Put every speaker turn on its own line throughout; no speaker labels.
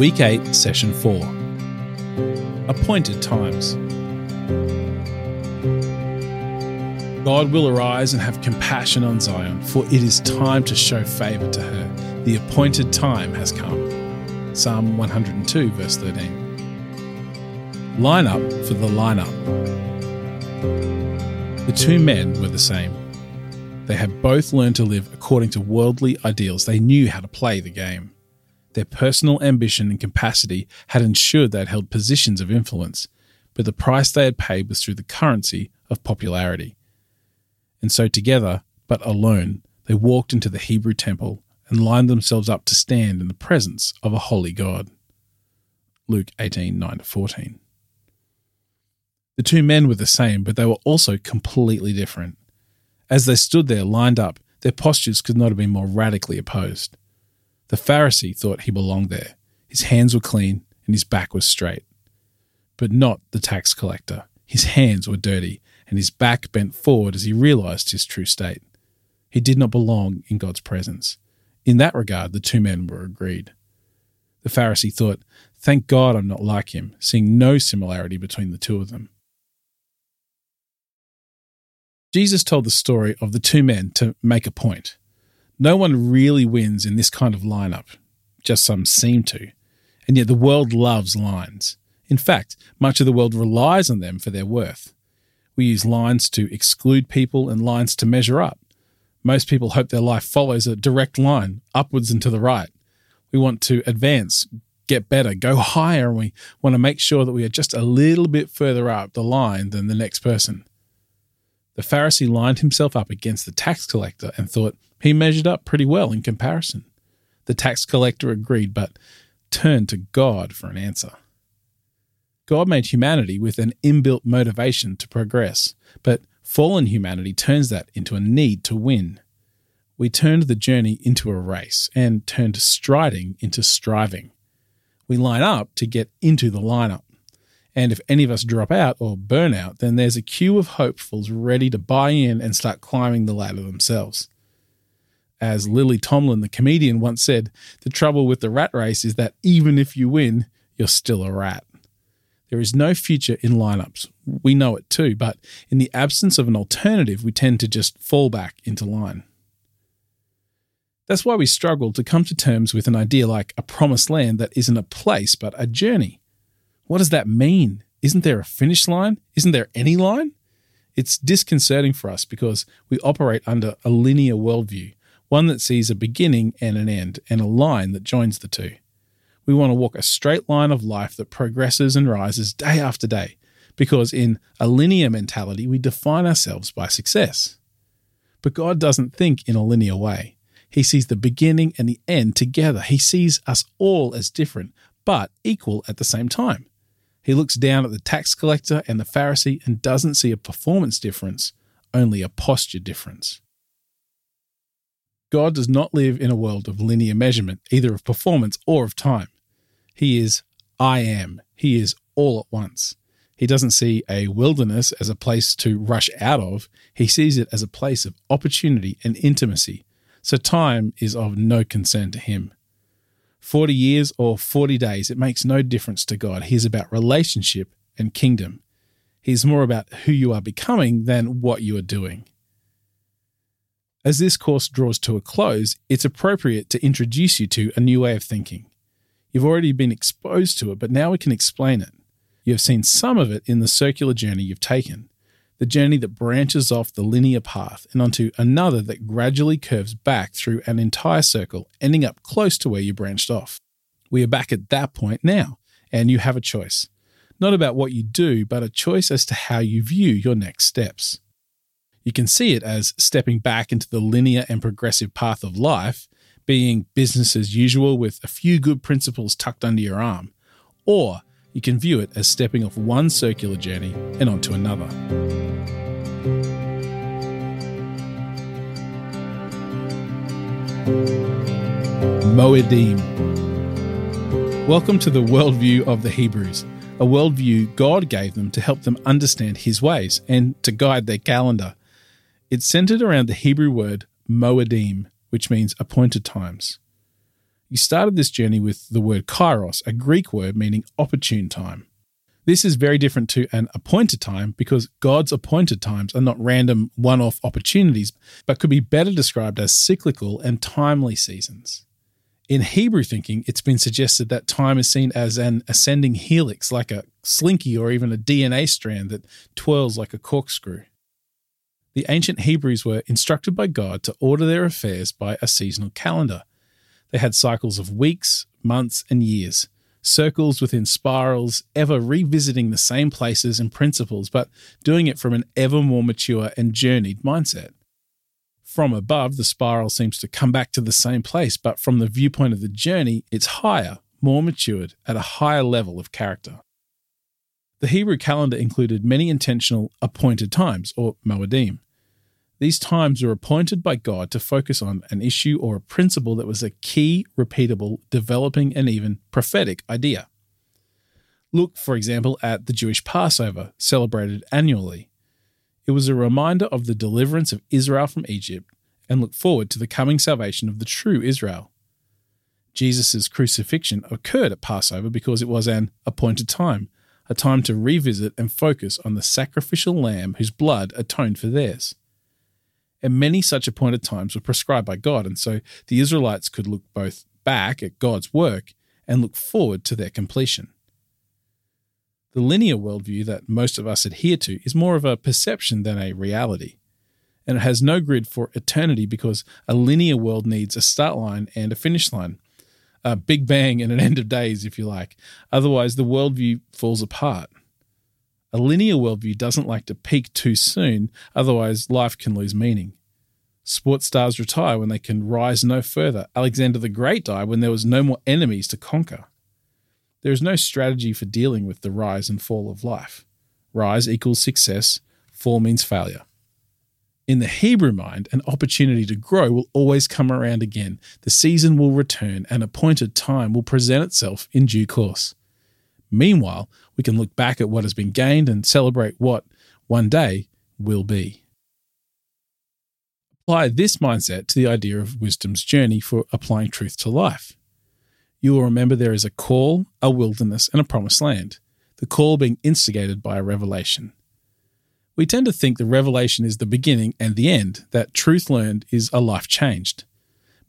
Week 8, Session 4 Appointed Times. God will arise and have compassion on Zion, for it is time to show favour to her. The appointed time has come. Psalm 102, verse 13. Line up for the lineup. The two men were the same. They had both learned to live according to worldly ideals. They knew how to play the game. Their personal ambition and capacity had ensured they had held positions of influence, but the price they had paid was through the currency of popularity. And so, together, but alone, they walked into the Hebrew temple and lined themselves up to stand in the presence of a holy God. Luke 18 9 14. The two men were the same, but they were also completely different. As they stood there lined up, their postures could not have been more radically opposed. The Pharisee thought he belonged there. His hands were clean and his back was straight. But not the tax collector. His hands were dirty and his back bent forward as he realized his true state. He did not belong in God's presence. In that regard, the two men were agreed. The Pharisee thought, Thank God I'm not like him, seeing no similarity between the two of them. Jesus told the story of the two men to make a point. No one really wins in this kind of lineup, just some seem to. And yet the world loves lines. In fact, much of the world relies on them for their worth. We use lines to exclude people and lines to measure up. Most people hope their life follows a direct line, upwards and to the right. We want to advance, get better, go higher, and we want to make sure that we are just a little bit further up the line than the next person. The Pharisee lined himself up against the tax collector and thought, he measured up pretty well in comparison. The tax collector agreed, but turned to God for an answer. God made humanity with an inbuilt motivation to progress, but fallen humanity turns that into a need to win. We turned the journey into a race and turned striding into striving. We line up to get into the lineup. And if any of us drop out or burn out, then there's a queue of hopefuls ready to buy in and start climbing the ladder themselves. As Lily Tomlin, the comedian, once said, the trouble with the rat race is that even if you win, you're still a rat. There is no future in lineups. We know it too, but in the absence of an alternative, we tend to just fall back into line. That's why we struggle to come to terms with an idea like a promised land that isn't a place but a journey. What does that mean? Isn't there a finish line? Isn't there any line? It's disconcerting for us because we operate under a linear worldview one that sees a beginning and an end, and a line that joins the two. We want to walk a straight line of life that progresses and rises day after day, because in a linear mentality, we define ourselves by success. But God doesn't think in a linear way. He sees the beginning and the end together. He sees us all as different, but equal at the same time. He looks down at the tax collector and the Pharisee and doesn't see a performance difference, only a posture difference. God does not live in a world of linear measurement, either of performance or of time. He is I am. He is all at once. He doesn't see a wilderness as a place to rush out of, he sees it as a place of opportunity and intimacy. So time is of no concern to him. 40 years or 40 days, it makes no difference to God. He is about relationship and kingdom. He's more about who you are becoming than what you are doing. As this course draws to a close, it's appropriate to introduce you to a new way of thinking. You've already been exposed to it, but now we can explain it. You have seen some of it in the circular journey you've taken, the journey that branches off the linear path and onto another that gradually curves back through an entire circle, ending up close to where you branched off. We are back at that point now, and you have a choice. Not about what you do, but a choice as to how you view your next steps. You can see it as stepping back into the linear and progressive path of life, being business as usual with a few good principles tucked under your arm. Or you can view it as stepping off one circular journey and onto another. Moedim. Welcome to the worldview of the Hebrews, a worldview God gave them to help them understand His ways and to guide their calendar. It's centered around the Hebrew word moedim, which means appointed times. He started this journey with the word kairos, a Greek word meaning opportune time. This is very different to an appointed time because God's appointed times are not random one off opportunities, but could be better described as cyclical and timely seasons. In Hebrew thinking, it's been suggested that time is seen as an ascending helix, like a slinky or even a DNA strand that twirls like a corkscrew. The ancient Hebrews were instructed by God to order their affairs by a seasonal calendar. They had cycles of weeks, months, and years circles within spirals, ever revisiting the same places and principles, but doing it from an ever more mature and journeyed mindset. From above, the spiral seems to come back to the same place, but from the viewpoint of the journey, it's higher, more matured, at a higher level of character. The Hebrew calendar included many intentional appointed times, or moedim. These times were appointed by God to focus on an issue or a principle that was a key, repeatable, developing, and even prophetic idea. Look, for example, at the Jewish Passover, celebrated annually. It was a reminder of the deliverance of Israel from Egypt and look forward to the coming salvation of the true Israel. Jesus' crucifixion occurred at Passover because it was an appointed time, a time to revisit and focus on the sacrificial lamb whose blood atoned for theirs and many such appointed times were prescribed by God, and so the Israelites could look both back at God's work and look forward to their completion. The linear worldview that most of us adhere to is more of a perception than a reality, and it has no grid for eternity because a linear world needs a start line and a finish line, a big bang and an end of days, if you like. Otherwise, the worldview falls apart. A linear worldview doesn't like to peak too soon, otherwise, life can lose meaning. Sports stars retire when they can rise no further. Alexander the Great died when there was no more enemies to conquer. There is no strategy for dealing with the rise and fall of life. Rise equals success, fall means failure. In the Hebrew mind, an opportunity to grow will always come around again. The season will return, and appointed time will present itself in due course. Meanwhile, we can look back at what has been gained and celebrate what one day will be. Apply this mindset to the idea of wisdom's journey for applying truth to life. You will remember there is a call, a wilderness, and a promised land, the call being instigated by a revelation. We tend to think the revelation is the beginning and the end, that truth learned is a life changed.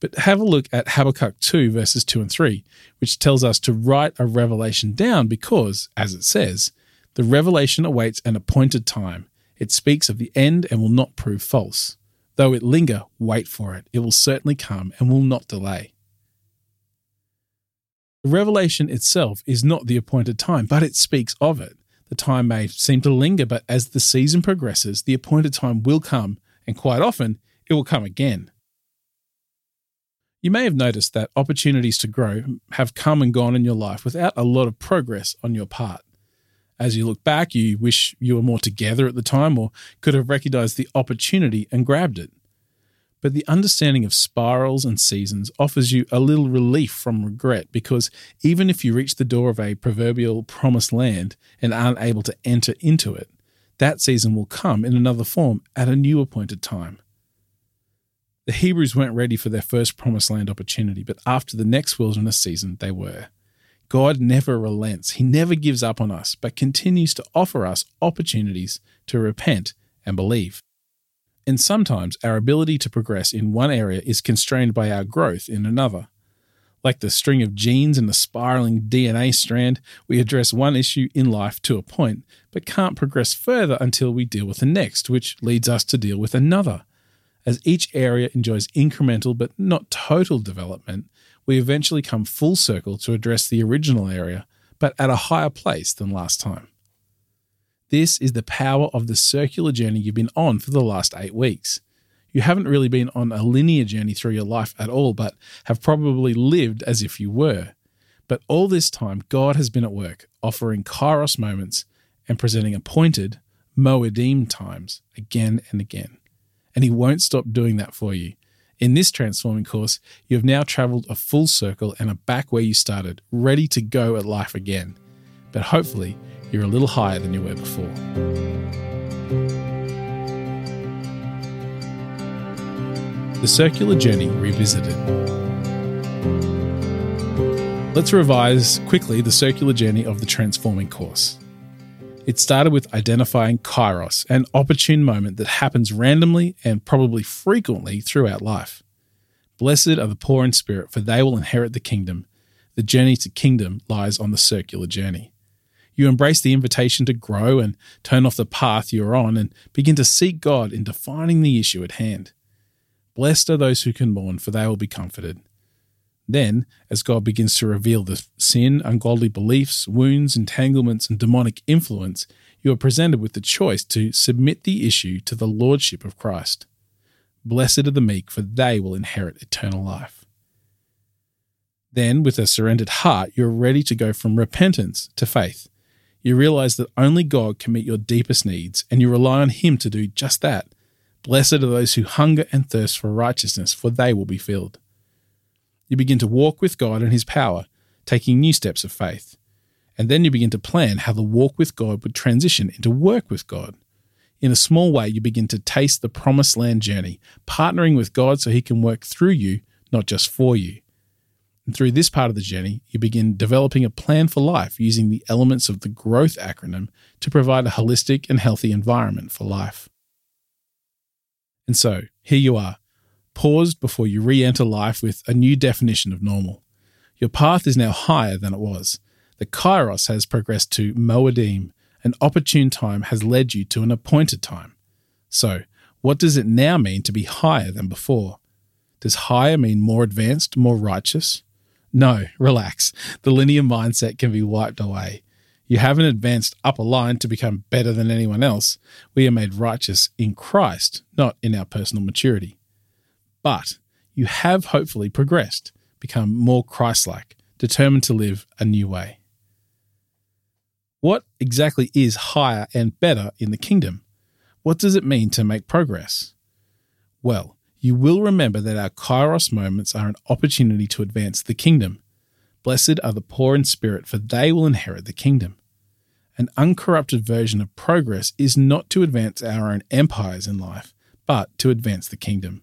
But have a look at Habakkuk 2, verses 2 and 3, which tells us to write a revelation down because, as it says, the revelation awaits an appointed time. It speaks of the end and will not prove false. Though it linger, wait for it. It will certainly come and will not delay. The revelation itself is not the appointed time, but it speaks of it. The time may seem to linger, but as the season progresses, the appointed time will come, and quite often, it will come again. You may have noticed that opportunities to grow have come and gone in your life without a lot of progress on your part. As you look back, you wish you were more together at the time or could have recognized the opportunity and grabbed it. But the understanding of spirals and seasons offers you a little relief from regret because even if you reach the door of a proverbial promised land and aren't able to enter into it, that season will come in another form at a new appointed time. The Hebrews weren't ready for their first promised land opportunity, but after the next wilderness season, they were. God never relents. He never gives up on us, but continues to offer us opportunities to repent and believe. And sometimes our ability to progress in one area is constrained by our growth in another. Like the string of genes in the spiraling DNA strand, we address one issue in life to a point, but can't progress further until we deal with the next, which leads us to deal with another. As each area enjoys incremental but not total development, we eventually come full circle to address the original area, but at a higher place than last time. This is the power of the circular journey you've been on for the last eight weeks. You haven't really been on a linear journey through your life at all, but have probably lived as if you were. But all this time, God has been at work, offering kairos moments and presenting appointed moedim times again and again and He won't stop doing that for you. In this transforming course, you have now traveled a full circle and are back where you started, ready to go at life again. But hopefully, you're a little higher than you were before. The Circular Journey Revisited. Let's revise quickly the circular journey of the transforming course. It started with identifying kairos, an opportune moment that happens randomly and probably frequently throughout life. Blessed are the poor in spirit, for they will inherit the kingdom. The journey to kingdom lies on the circular journey. You embrace the invitation to grow and turn off the path you're on and begin to seek God in defining the issue at hand. Blessed are those who can mourn, for they will be comforted. Then, as God begins to reveal the sin, ungodly beliefs, wounds, entanglements, and demonic influence, you are presented with the choice to submit the issue to the Lordship of Christ. Blessed are the meek, for they will inherit eternal life. Then, with a surrendered heart, you're ready to go from repentance to faith. You realize that only God can meet your deepest needs, and you rely on Him to do just that. Blessed are those who hunger and thirst for righteousness, for they will be filled you begin to walk with God and His power, taking new steps of faith. And then you begin to plan how the walk with God would transition into work with God. In a small way, you begin to taste the promised land journey, partnering with God so He can work through you, not just for you. And through this part of the journey, you begin developing a plan for life using the elements of the growth acronym to provide a holistic and healthy environment for life. And so, here you are, paused before you re enter life with a new definition of normal. Your path is now higher than it was. The kairos has progressed to moedim. An opportune time has led you to an appointed time. So, what does it now mean to be higher than before? Does higher mean more advanced, more righteous? No, relax. The linear mindset can be wiped away. You haven't advanced up a line to become better than anyone else. We are made righteous in Christ, not in our personal maturity but you have hopefully progressed, become more Christ like, determined to live a new way. What exactly is higher and better in the kingdom? What does it mean to make progress? Well, you will remember that our kairos moments are an opportunity to advance the kingdom. Blessed are the poor in spirit, for they will inherit the kingdom. An uncorrupted version of progress is not to advance our own empires in life, but to advance the kingdom.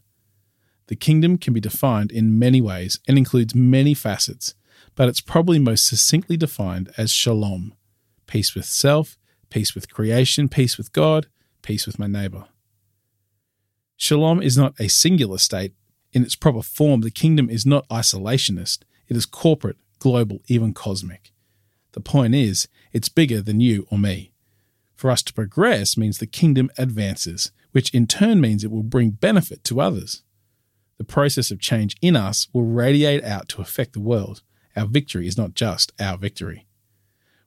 The kingdom can be defined in many ways and includes many facets, but it's probably most succinctly defined as shalom peace with self, peace with creation, peace with God, peace with my neighbor. Shalom is not a singular state. In its proper form, the kingdom is not isolationist, it is corporate, global, even cosmic. The point is, it's bigger than you or me. For us to progress means the kingdom advances, which in turn means it will bring benefit to others the process of change in us will radiate out to affect the world. Our victory is not just our victory.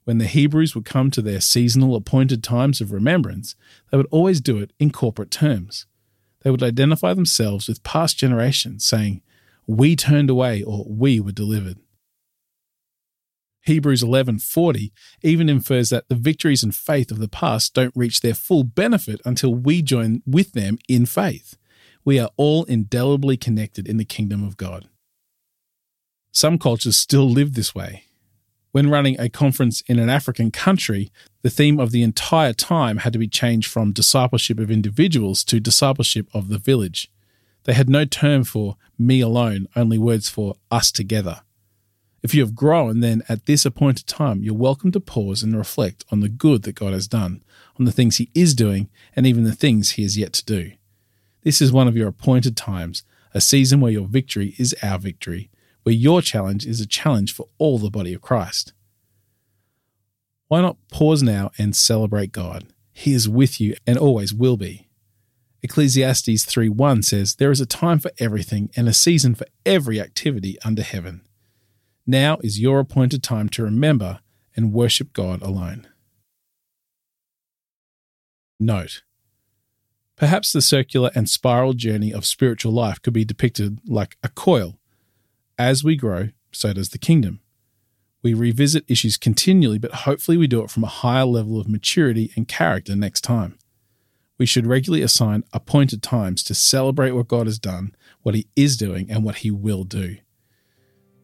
When the Hebrews would come to their seasonal appointed times of remembrance, they would always do it in corporate terms. They would identify themselves with past generations, saying, We turned away or we were delivered. Hebrews 11:40 even infers that the victories and faith of the past don't reach their full benefit until we join with them in faith we are all indelibly connected in the kingdom of God. Some cultures still live this way. When running a conference in an African country, the theme of the entire time had to be changed from discipleship of individuals to discipleship of the village. They had no term for me alone, only words for us together. If you have grown, then at this appointed time, you're welcome to pause and reflect on the good that God has done, on the things He is doing, and even the things He has yet to do. This is one of your appointed times, a season where your victory is our victory, where your challenge is a challenge for all the body of Christ. Why not pause now and celebrate God? He is with you and always will be. Ecclesiastes 3:1 says, There is a time for everything and a season for every activity under heaven. Now is your appointed time to remember and worship God alone. Note Perhaps the circular and spiral journey of spiritual life could be depicted like a coil. As we grow, so does the kingdom. We revisit issues continually, but hopefully we do it from a higher level of maturity and character next time. We should regularly assign appointed times to celebrate what God has done, what He is doing, and what He will do.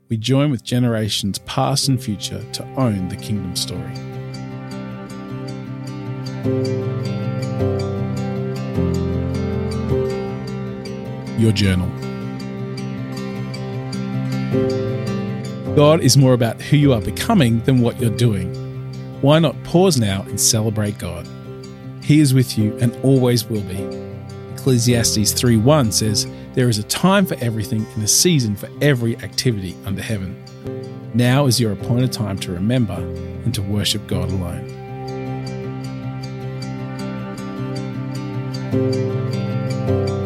We join with generations past and future to own the kingdom story your journal. God is more about who you are becoming than what you're doing. Why not pause now and celebrate God? He is with you and always will be. Ecclesiastes 3:1 says, "There is a time for everything and a season for every activity under heaven." Now is your appointed time to remember and to worship God alone. Thank you.